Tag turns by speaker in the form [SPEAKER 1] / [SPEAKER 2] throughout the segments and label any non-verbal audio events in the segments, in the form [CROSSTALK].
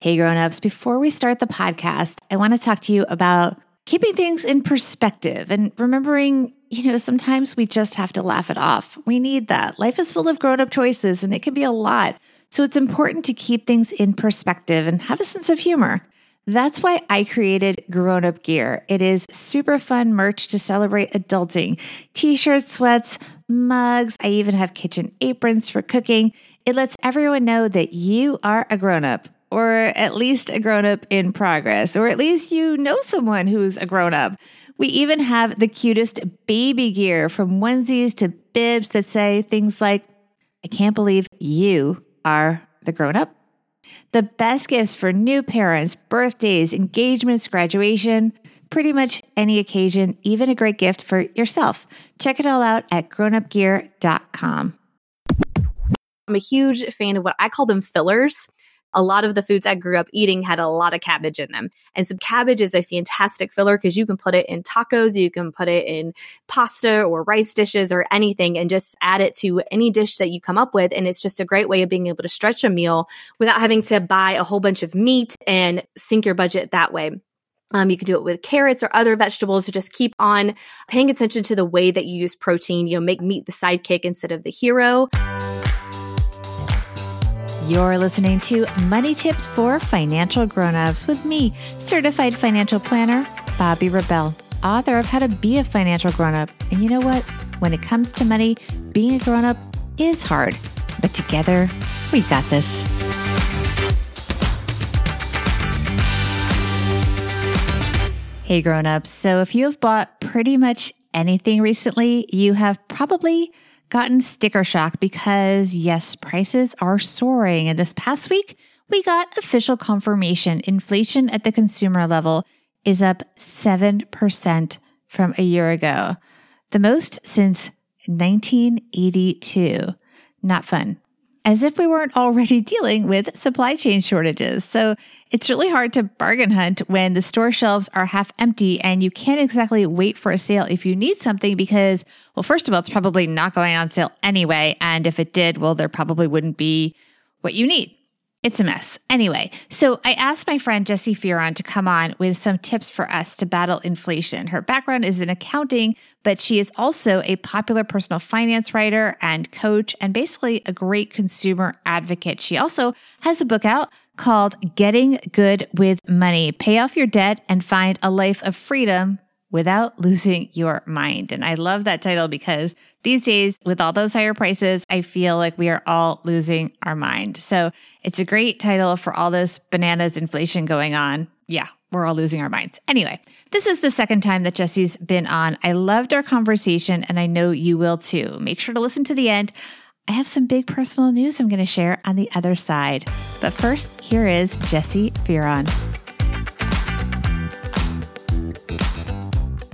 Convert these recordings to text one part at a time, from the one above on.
[SPEAKER 1] Hey, grown-ups, before we start the podcast, I want to talk to you about keeping things in perspective and remembering, you know, sometimes we just have to laugh it off. We need that. Life is full of grown-up choices and it can be a lot. So it's important to keep things in perspective and have a sense of humor. That's why I created Grown Up Gear. It is super fun merch to celebrate adulting t shirts, sweats, mugs. I even have kitchen aprons for cooking. It lets everyone know that you are a grown up, or at least a grown up in progress, or at least you know someone who's a grown up. We even have the cutest baby gear from onesies to bibs that say things like, I can't believe you are the grown up. The best gifts for new parents, birthdays, engagements, graduation, pretty much any occasion, even a great gift for yourself. Check it all out at grownupgear.com.
[SPEAKER 2] I'm a huge fan of what I call them fillers a lot of the foods I grew up eating had a lot of cabbage in them. And so cabbage is a fantastic filler because you can put it in tacos, you can put it in pasta or rice dishes or anything and just add it to any dish that you come up with. And it's just a great way of being able to stretch a meal without having to buy a whole bunch of meat and sink your budget that way. Um, you can do it with carrots or other vegetables to just keep on paying attention to the way that you use protein. You know, make meat the sidekick instead of the hero.
[SPEAKER 1] You're listening to Money Tips for Financial Grown-ups with me, certified financial planner, Bobbi Rebell, author of How to Be a Financial Grown-up. And you know what? When it comes to money, being a grown-up is hard, but together, we got this. Hey, grown-ups. So if you have bought pretty much anything recently, you have probably gotten sticker shock because, yes, prices are soaring. And this past week, we got official confirmation inflation at the consumer level is up 7% from a year ago, the most since 1982. Not fun as if we weren't already [LAUGHS] dealing with supply chain shortages. So it's really hard to bargain hunt when the store shelves are half empty and you can't exactly wait for a sale if you need something because, well, first of all, it's probably not going on sale anyway. And if it did, well, there probably wouldn't be what you need. It's a mess. Anyway, so I asked my friend Jessi Fearon to come on with some tips for us to battle inflation. Her background is in accounting, but she is also a popular personal finance writer and coach, and basically a great consumer advocate. She also has a book out called Getting Good with Money Pay Off Your Debt and Find a Life of Freedom without losing your mind. And I love that title because these days, with all those higher prices, I feel like we are all losing our mind. So it's a great title for all this bananas inflation going on. Yeah, we're all losing our minds. Anyway, this is the second time that Jessi's been on. I loved our conversation and I know you will too. Make sure to listen to the end. I have some big personal news I'm going to share on the other side. But first, here is Jessi Fearon.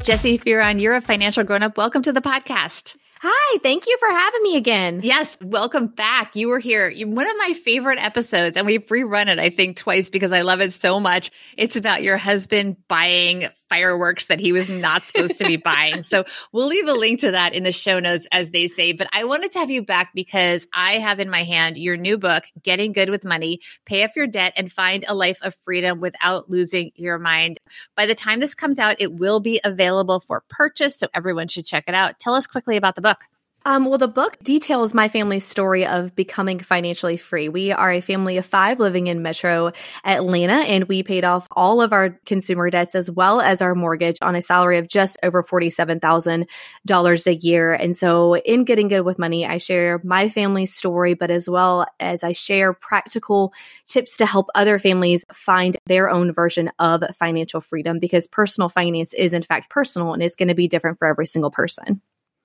[SPEAKER 1] Jessi Fearon, you're a financial grown up. Welcome to the podcast.
[SPEAKER 2] Hi, thank you for having me again.
[SPEAKER 1] Yes, welcome back. You were here. One of my favorite episodes, and we've rerun it, I think, twice because I love it so much. It's about your husband buying fireworks that he was not supposed to be [LAUGHS] buying. So we'll leave a link to that in the show notes, as they say. But I wanted to have you back because I have in my hand your new book, Getting Good with Money, Pay Off Your Debt and Find a Life of Freedom Without Losing Your Mind. By the time this comes out, it will be available for purchase. So everyone should check it out. Tell us quickly about the book.
[SPEAKER 2] Um, well, the book details my family's story of becoming financially free. We are a family of five living in metro Atlanta, and we paid off all of our consumer debts as well as our mortgage on a salary of just over $47,000 a year. And so, in Getting Good with Money, I share my family's story, but as well as I share practical tips to help other families find their own version of financial freedom because personal finance is, in fact, personal and it's going to be different for every single person.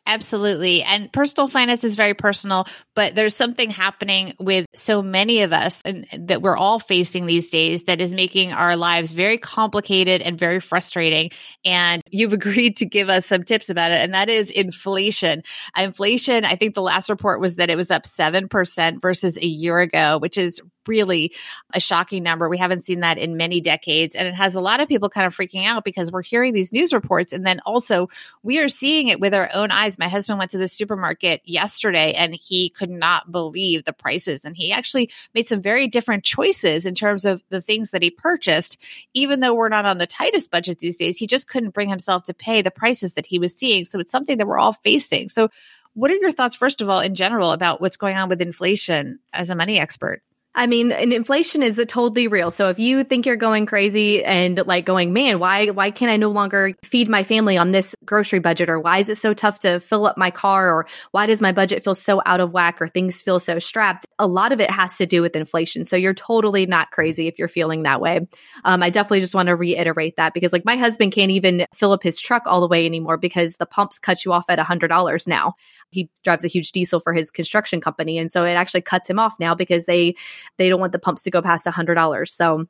[SPEAKER 1] Absolutely. And personal finance is very personal, but there's something happening with so many of us and that we're all facing these days that is making our lives very complicated and very frustrating. And you've [LAUGHS] agreed to give us some tips about it. And that is inflation. Inflation, I think the last report was that it was up 7% versus a year ago, which is really a shocking number. We haven't seen that in many decades. And it has a lot of people kind of freaking out because we're hearing these news reports. And then also, we are seeing it with our own eyes. My husband went to the supermarket yesterday and he could not believe the prices. And he actually made some very different choices in terms of the things that he purchased. Even though we're not on the tightest budget these days, he just couldn't bring himself to pay the prices that he was seeing. So it's something that we're all facing. So, what are your thoughts, first of all, in general, about what's going on with inflation as a money expert?
[SPEAKER 2] I mean, and inflation is totally real. So if you think you're going crazy and like going, man, why why can't I no longer feed my family on this grocery budget or why is it so tough to fill up my car or why does my budget feel so out of whack or things feel so strapped? A lot of it has to do with inflation. So you're totally not crazy if you're feeling that way. Um, I definitely just want to reiterate that because like my husband can't even fill up his truck all the way anymore because the pumps cut you off at a hundred dollars now he drives a huge diesel for his construction company and so it actually cuts him off now because they they don't want the pumps to go past a hundred dollars. So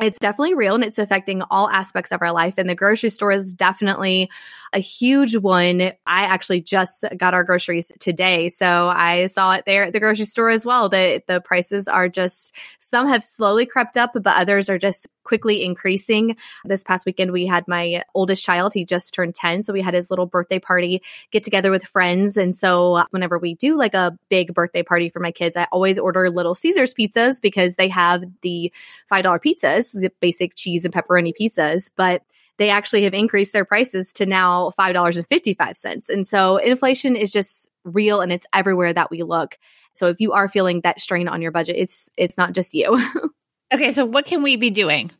[SPEAKER 2] it's definitely real and it's affecting all aspects of our life. And the grocery store is definitely a huge one. I actually just got our groceries today. So I saw it there at the grocery store as well. That the prices are just, some have slowly crept up, but others are just quickly increasing. This past weekend, we had my oldest child. He just turned 10. So we had his little birthday party, get together with friends. And so whenever we do like a big birthday party for my kids, I always order little Caesars pizzas because they have the $5 pizzas, the basic cheese and pepperoni pizzas. But they actually have increased their prices to now $5.55. And so inflation is just real and it's everywhere that we look. So if you are feeling that strain on your budget, it's it's not just you. [LAUGHS]
[SPEAKER 1] okay, so what can we be doing?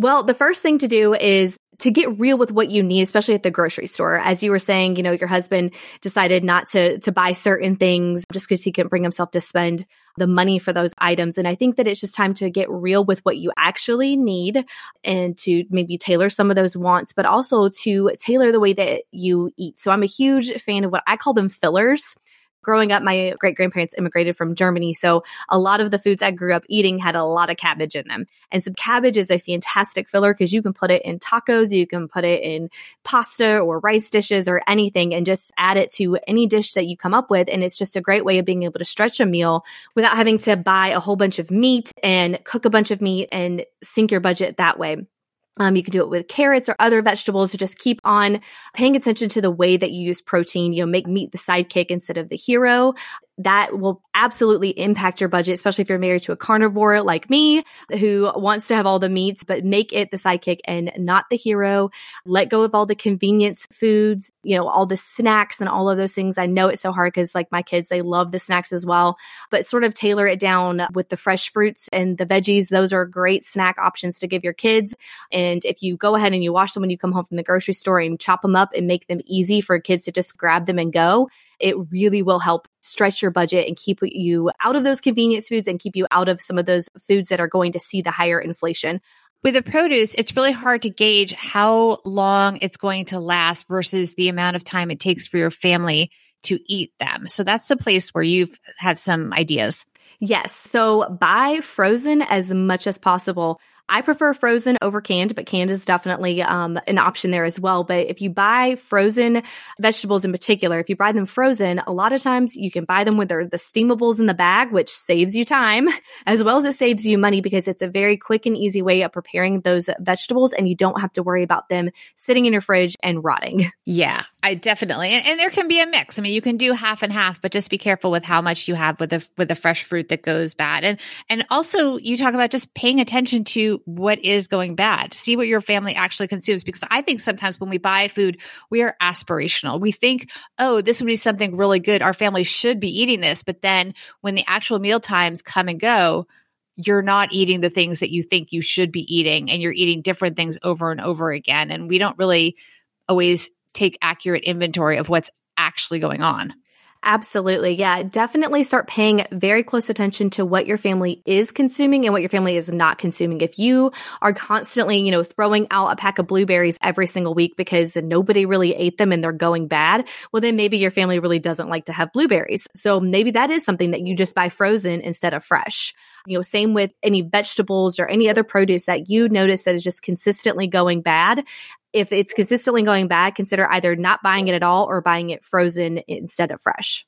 [SPEAKER 2] Well, the first thing to do is to get real with what you need, especially at the grocery store. As you were saying, you know, your husband decided not to to buy certain things just because he couldn't bring himself to spend the money for those items. And I think that it's just time to get real with what you actually need and to maybe tailor some of those wants, but also to tailor the way that you eat. So I'm a huge fan of what I call them fillers growing up, my great grandparents immigrated from Germany. So a lot of the foods I grew up eating had a lot of cabbage in them. And some cabbage is a fantastic filler because you can put it in tacos, you can put it in pasta or rice dishes or anything and just add it to any dish that you come up with. And it's just a great way of being able to stretch a meal without having to buy a whole bunch of meat and cook a bunch of meat and sink your budget that way. Um, you can do it with carrots or other vegetables just keep on paying attention to the way that you use protein. You know, make meat the sidekick instead of the hero that will absolutely impact your budget, especially if you're married to a carnivore like me who wants to have all the meats, but make it the sidekick and not the hero. Let go of all the convenience foods, you know, all the snacks and all of those things. I know it's so hard because like my kids, they love the snacks as well, but sort of tailor it down with the fresh fruits and the veggies. Those are great snack options to give your kids. And if you go ahead and you wash them when you come home from the grocery store and chop them up and make them easy for kids to just grab them and go, it really will help stretch your budget and keep you out of those convenience foods and keep you out of some of those foods that are going to see the higher inflation.
[SPEAKER 1] With the produce, it's really hard to gauge how long it's going to last versus the amount of time it takes for your family to eat them. So that's the place where you've had some ideas.
[SPEAKER 2] Yes. So buy frozen as much as possible. I prefer frozen over canned, but canned is definitely um, an option there as well. But if you buy frozen vegetables in particular, if you buy them frozen, a lot of times you can buy them with the steamables in the bag, which saves you time [LAUGHS] as well as it saves you money because it's a very quick and easy way of preparing those vegetables and you don't have to worry about them sitting in your fridge and rotting. [LAUGHS]
[SPEAKER 1] Yeah, I definitely. And, and there can be a mix. I mean, you can do half and half, but just be careful with how much you have with the with the fresh fruit that goes bad. And and also you talk about just paying attention to what is going bad. See what your family actually consumes. Because I think sometimes when we buy food, we are aspirational. We think, oh, this would be something really good. Our family should be eating this. But then when the actual meal times come and go, you're not eating the things that you think you should be eating and you're eating different things over and over again. And we don't really always take accurate inventory of what's actually going on.
[SPEAKER 2] Absolutely. Yeah. Definitely start paying very close attention to what your family is consuming and what your family is not consuming. If you are constantly, you know, throwing out a pack of blueberries every single week because nobody really ate them and they're going bad, well, then maybe your family really doesn't like to have blueberries. So maybe that is something that you just buy frozen instead of fresh. You know, same with any vegetables or any other produce that you notice that is just consistently going bad if it's consistently going bad, consider either not buying it at all or buying it frozen instead of fresh.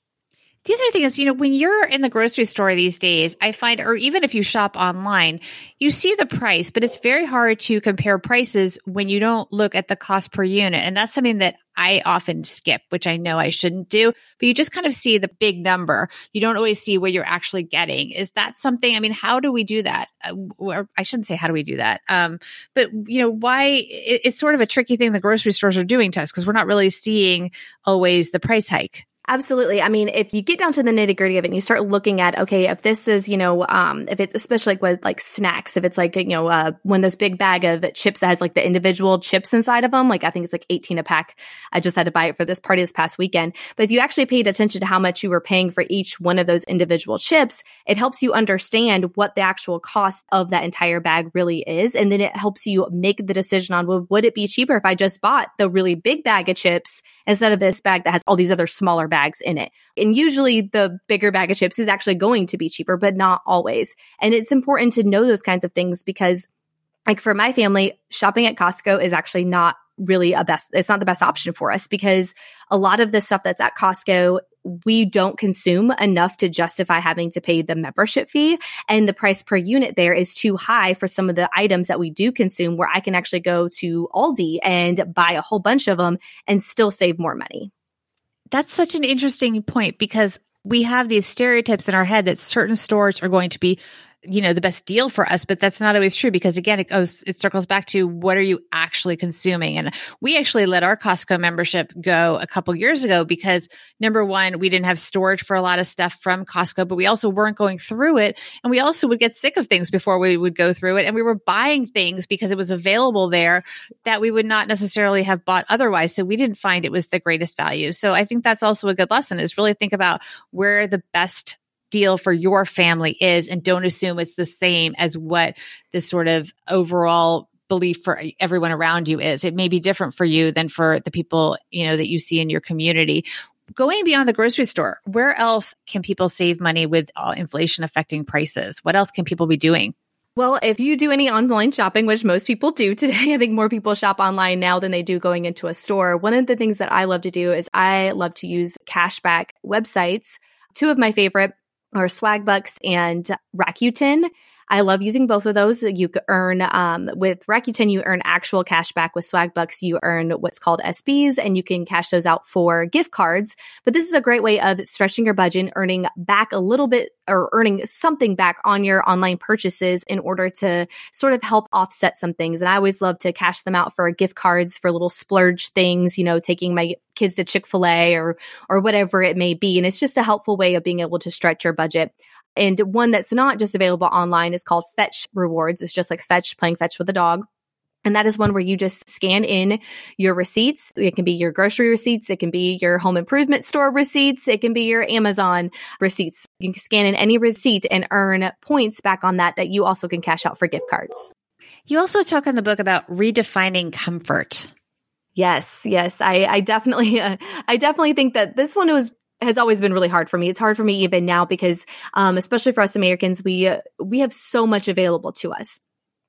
[SPEAKER 1] The other thing is, you know, when you're in the grocery store these days, I find, or even if you shop online, you see the price, but it's very hard to compare prices when you don't look at the cost per unit. And that's something that I often skip, which I know I shouldn't do, but you just kind of see the big number. You don't always see what you're actually getting. Is that something? I mean, how do we do that? Uh, I shouldn't say how do we do that. Um, but you know, why it, it's sort of a tricky thing the grocery stores are doing to us because we're not really seeing always the price hike.
[SPEAKER 2] Absolutely. I mean, if you get down to the nitty gritty of it and you start looking at, okay, if this is, you know, um, if it's especially like with like snacks, if it's like, you know, uh, when those big bag of chips that has like the individual chips inside of them, like I think it's like 18 a pack. I just had to buy it for this party this past weekend. But if you actually paid attention to how much you were paying for each one of those individual chips, it helps you understand what the actual cost of that entire bag really is. And then it helps you make the decision on, well, would it be cheaper if I just bought the really big bag of chips instead of this bag that has all these other smaller bags in it. And usually the bigger bag of chips is actually going to be cheaper, but not always. And it's important to know those kinds of things because like for my family, shopping at Costco is actually not really a best it's not the best option for us because a lot of the stuff that's at Costco we don't consume enough to justify having to pay the membership fee and the price per unit there is too high for some of the items that we do consume where I can actually go to Aldi and buy a whole bunch of them and still save more money.
[SPEAKER 1] That's such an interesting point because we have these stereotypes in our head that certain stores are going to be you know the best deal for us but that's not always true because again it goes it circles back to what are you actually consuming? And we actually let our costco membership go a couple years ago because number one we didn't have storage for a lot of stuff from costco but we also weren't going through it. And we also would get sick of things before we would go through it. And we were buying things because it was available there that we would not necessarily have bought otherwise. So we didn't find it was the greatest value. So i think that's also a good lesson is really think about where the best deal for your family is and don't assume it's the same as what the sort of overall belief for everyone around you is. It may be different for you than for the people, you know, that you see in your community. Going beyond the grocery store, where else can people save money with uh, inflation affecting prices? What else can people be doing?
[SPEAKER 2] Well, if you do any online shopping, which most people do today, [LAUGHS] I think more people shop online now than they do going into a store. One of the things that I love to do is I love to use cashback websites. Two of my favorite or Swagbucks and Rakuten. I love using both of those. You earn um, with Rakuten, you earn actual cash back. With Swagbucks, you earn what's called SBs, and you can cash those out for gift cards. But this is a great way of stretching your budget, earning back a little bit or earning something back on your online purchases in order to sort of help offset some things. And I always love to cash them out for gift cards for little splurge things, you know, taking my kids to Chick-fil-A or or whatever it may be. And it's just a helpful way of being able to stretch your budget. And one that's not just available online is called Fetch Rewards. It's just like Fetch, playing Fetch with a dog. And that is one where you just scan in your receipts. It can be your grocery receipts. It can be your home improvement store receipts. It can be your Amazon receipts. You can scan in any receipt and earn points back on that that you also can cash out for gift cards.
[SPEAKER 1] You also talk in the book about redefining comfort.
[SPEAKER 2] Yes, yes, I, I definitely, [LAUGHS] uh, I definitely think that this one was has always been really hard for me. It's hard for me even now because, um, especially for us Americans, we uh, we have so much available to us.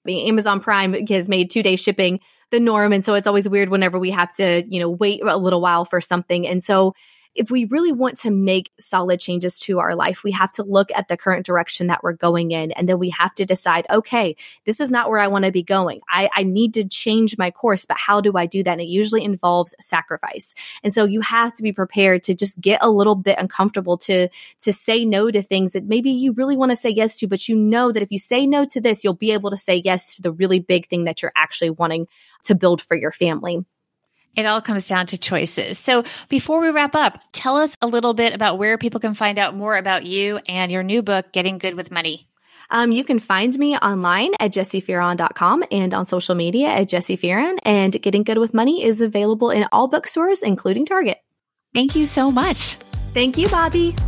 [SPEAKER 2] I mean, Amazon Prime has made two day shipping the norm, and so it's always weird whenever we have to, you know, wait a little while for something. And so if we really want to make solid changes to our life, we have to look at the current direction that we're going in. And then we have to decide, okay, this is not where I want to be going. I, I need to change my course, but how do I do that? And it usually involves sacrifice. And so you have to be prepared to just get a little bit uncomfortable to, to say no to things that maybe you really want to say yes to, but you know that if you say no to this, you'll be able to say yes to the really big thing that you're actually wanting to build for your family.
[SPEAKER 1] It all comes down to choices. So before we wrap up, tell us a little bit about where people can find out more about you and your new book, Getting Good with Money.
[SPEAKER 2] Um, you can find me online at jessifearon.com and on social media at jessifearon. And Getting Good with Money is available in all bookstores, including Target.
[SPEAKER 1] Thank you so much.
[SPEAKER 2] Thank you, Bobbi.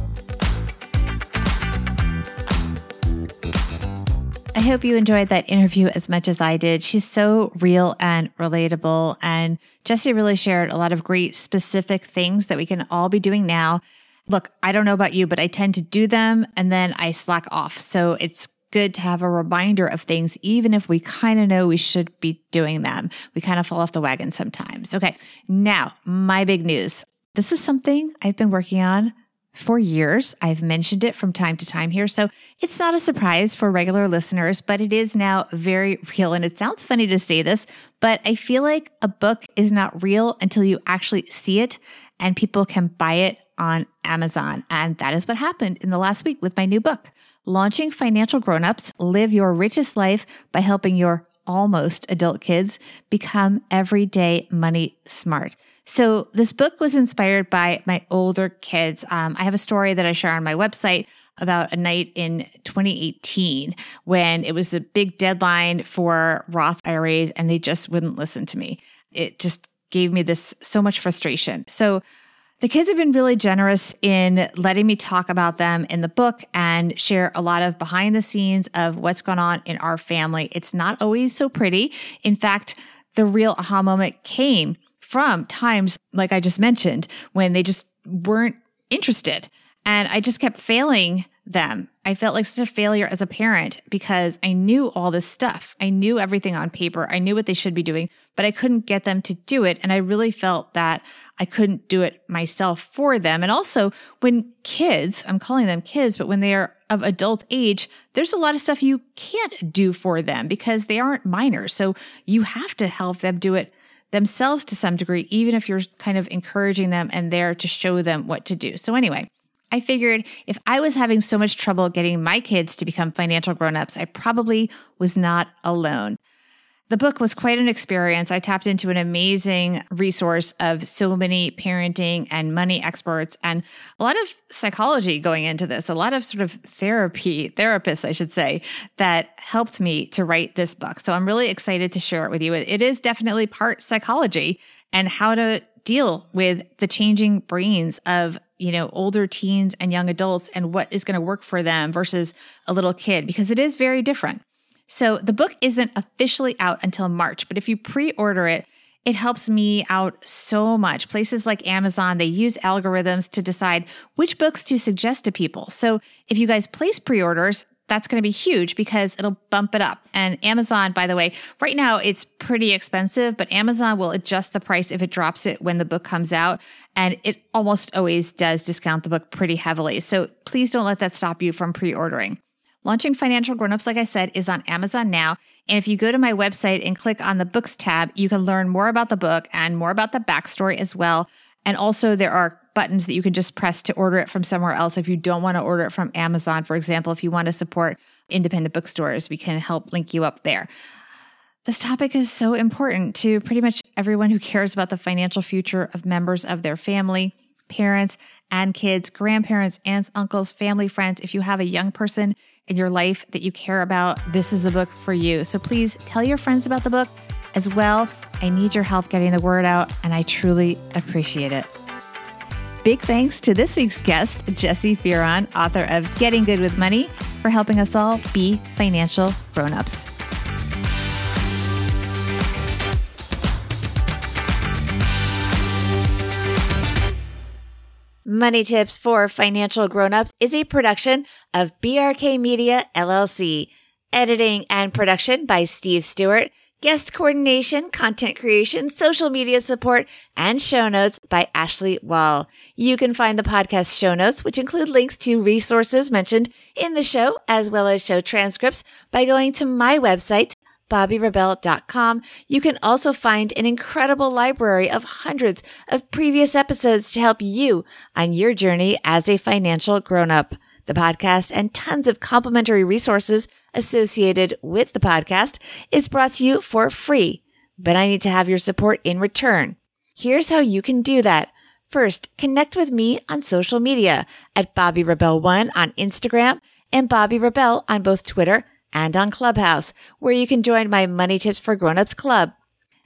[SPEAKER 1] I hope you enjoyed that interview as much as I did. She's so real and relatable. And Jessi really shared a lot of great specific things that we can all be doing now. Look, I don't know about you, but I tend to do them and then I slack off. So it's good to have a reminder of things, even if we kind of know we should be doing them. We kind of fall off the wagon sometimes. Okay. Now, my big news. This is something I've been working on for years. I've mentioned it from time to time here. So it's not a surprise for regular listeners, but it is now very real. And it sounds funny to say this, but I feel like a book is not real until you actually see it and people can buy it on Amazon. And that is what happened in the last week with my new book, Launching Financial Grownups Live Your Richest Life by Helping Your Almost Adult Kids Become Everyday Money Smart. So this book was inspired by my older kids. Um, I have a story that I share on my website about a night in 2018 when it was a big deadline for Roth IRAs and they just wouldn't listen to me. It just gave me this so much frustration. So the kids have been really generous in letting me talk about them in the book and share a lot of behind the scenes of what's going on in our family. It's not always so pretty. In fact, the real aha moment came from times like I just mentioned when they just weren't interested. And I just kept failing them. I felt like such a failure as a parent because I knew all this stuff. I knew everything on paper. I knew what they should be doing, but I couldn't get them to do it. And I really felt that I couldn't do it myself for them. And also when kids, I'm calling them kids, but when they are of adult age, there's a lot of stuff you can't do for them because they aren't minors. So you have to help them do it themselves to some degree, even if you're kind of encouraging them and there to show them what to do. So, anyway, I figured if I was having so much trouble getting my kids to become financial grown-ups, I probably was not alone. The book was quite an experience. I tapped into an amazing resource of so many parenting and money experts and a lot of psychology going into this, a lot of sort of therapy, therapists, I should say, that helped me to write this book. So I'm really excited to share it with you. It is definitely part psychology and how to deal with the changing brains of you know older teens and young adults and what is going to work for them versus a little kid because it is very different so the book isn't officially out until March, but if you pre order it, it helps me out so much. Places like Amazon, they use algorithms to decide which books to suggest to people. So if you guys place pre orders, that's going to be huge because it'll bump it up. And Amazon, by the way, right now it's pretty expensive, but Amazon will adjust the price if it drops it when the book comes out. And it almost always does discount the book pretty heavily. So please don't let that stop you from pre ordering. Launching Financial Grownups, like I said, is on Amazon now. And if you go to my website and click on the books tab, you can learn more about the book and more about the backstory as well. And also, there are buttons that you can just press to order it from somewhere else if you don't want to order it from Amazon. For example, if you want to support independent bookstores, we can help link you up there. This topic is so important to pretty much everyone who cares about the financial future of members of their family, parents, and kids, grandparents, aunts, uncles, family, friends. If you have a young person in your life that you care about, this is a book for you. So please tell your friends about the book as well. I need your help getting the word out, and I truly appreciate it. Big thanks to this week's guest, Jessi Fearon, author of Getting Good with Money, for helping us all be financial grown-ups. Money Tips for Financial Grown-ups is a production of BRK Media LLC. Editing and production by Steve Stewart. Guest coordination, content creation, social media support, and show notes by Ashley Wall. You can find the podcast show notes, which include links to resources mentioned in the show, as well as show transcripts by going to my website, bobbirebell.com. You can also find an incredible library of hundreds of previous episodes to help you on your journey as a financial grown up. The podcast and tons of complimentary resources associated with the podcast is brought to you for free, but I need to have your support in return. Here's how you can do that. First, connect with me on social media at Bobbi Rebell One on Instagram and Bobbi Rebell on both Twitter and on Clubhouse, where you can join my Money Tips for Grownups Club.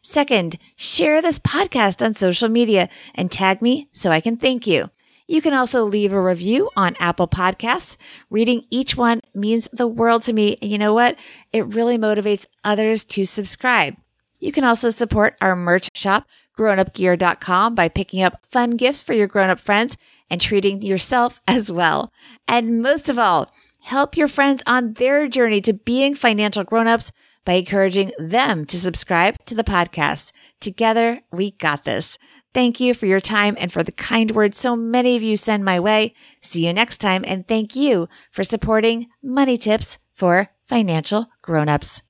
[SPEAKER 1] Second, share this podcast on social media and tag me so I can thank you. You can also leave a review on Apple Podcasts. Reading each one means the world to me. And you know what? It really motivates others to subscribe. You can also support our merch shop, grownupgear.com, by picking up fun gifts for your grown up friends and treating yourself [LAUGHS] as well. And most of all, Help your friends on their journey to being financial grown-ups by encouraging them to subscribe to the podcast. Together, we got this. Thank you for your time and for the kind words so many of you send my way. See you next time. And thank you for supporting Money Tips for Financial Grown-ups.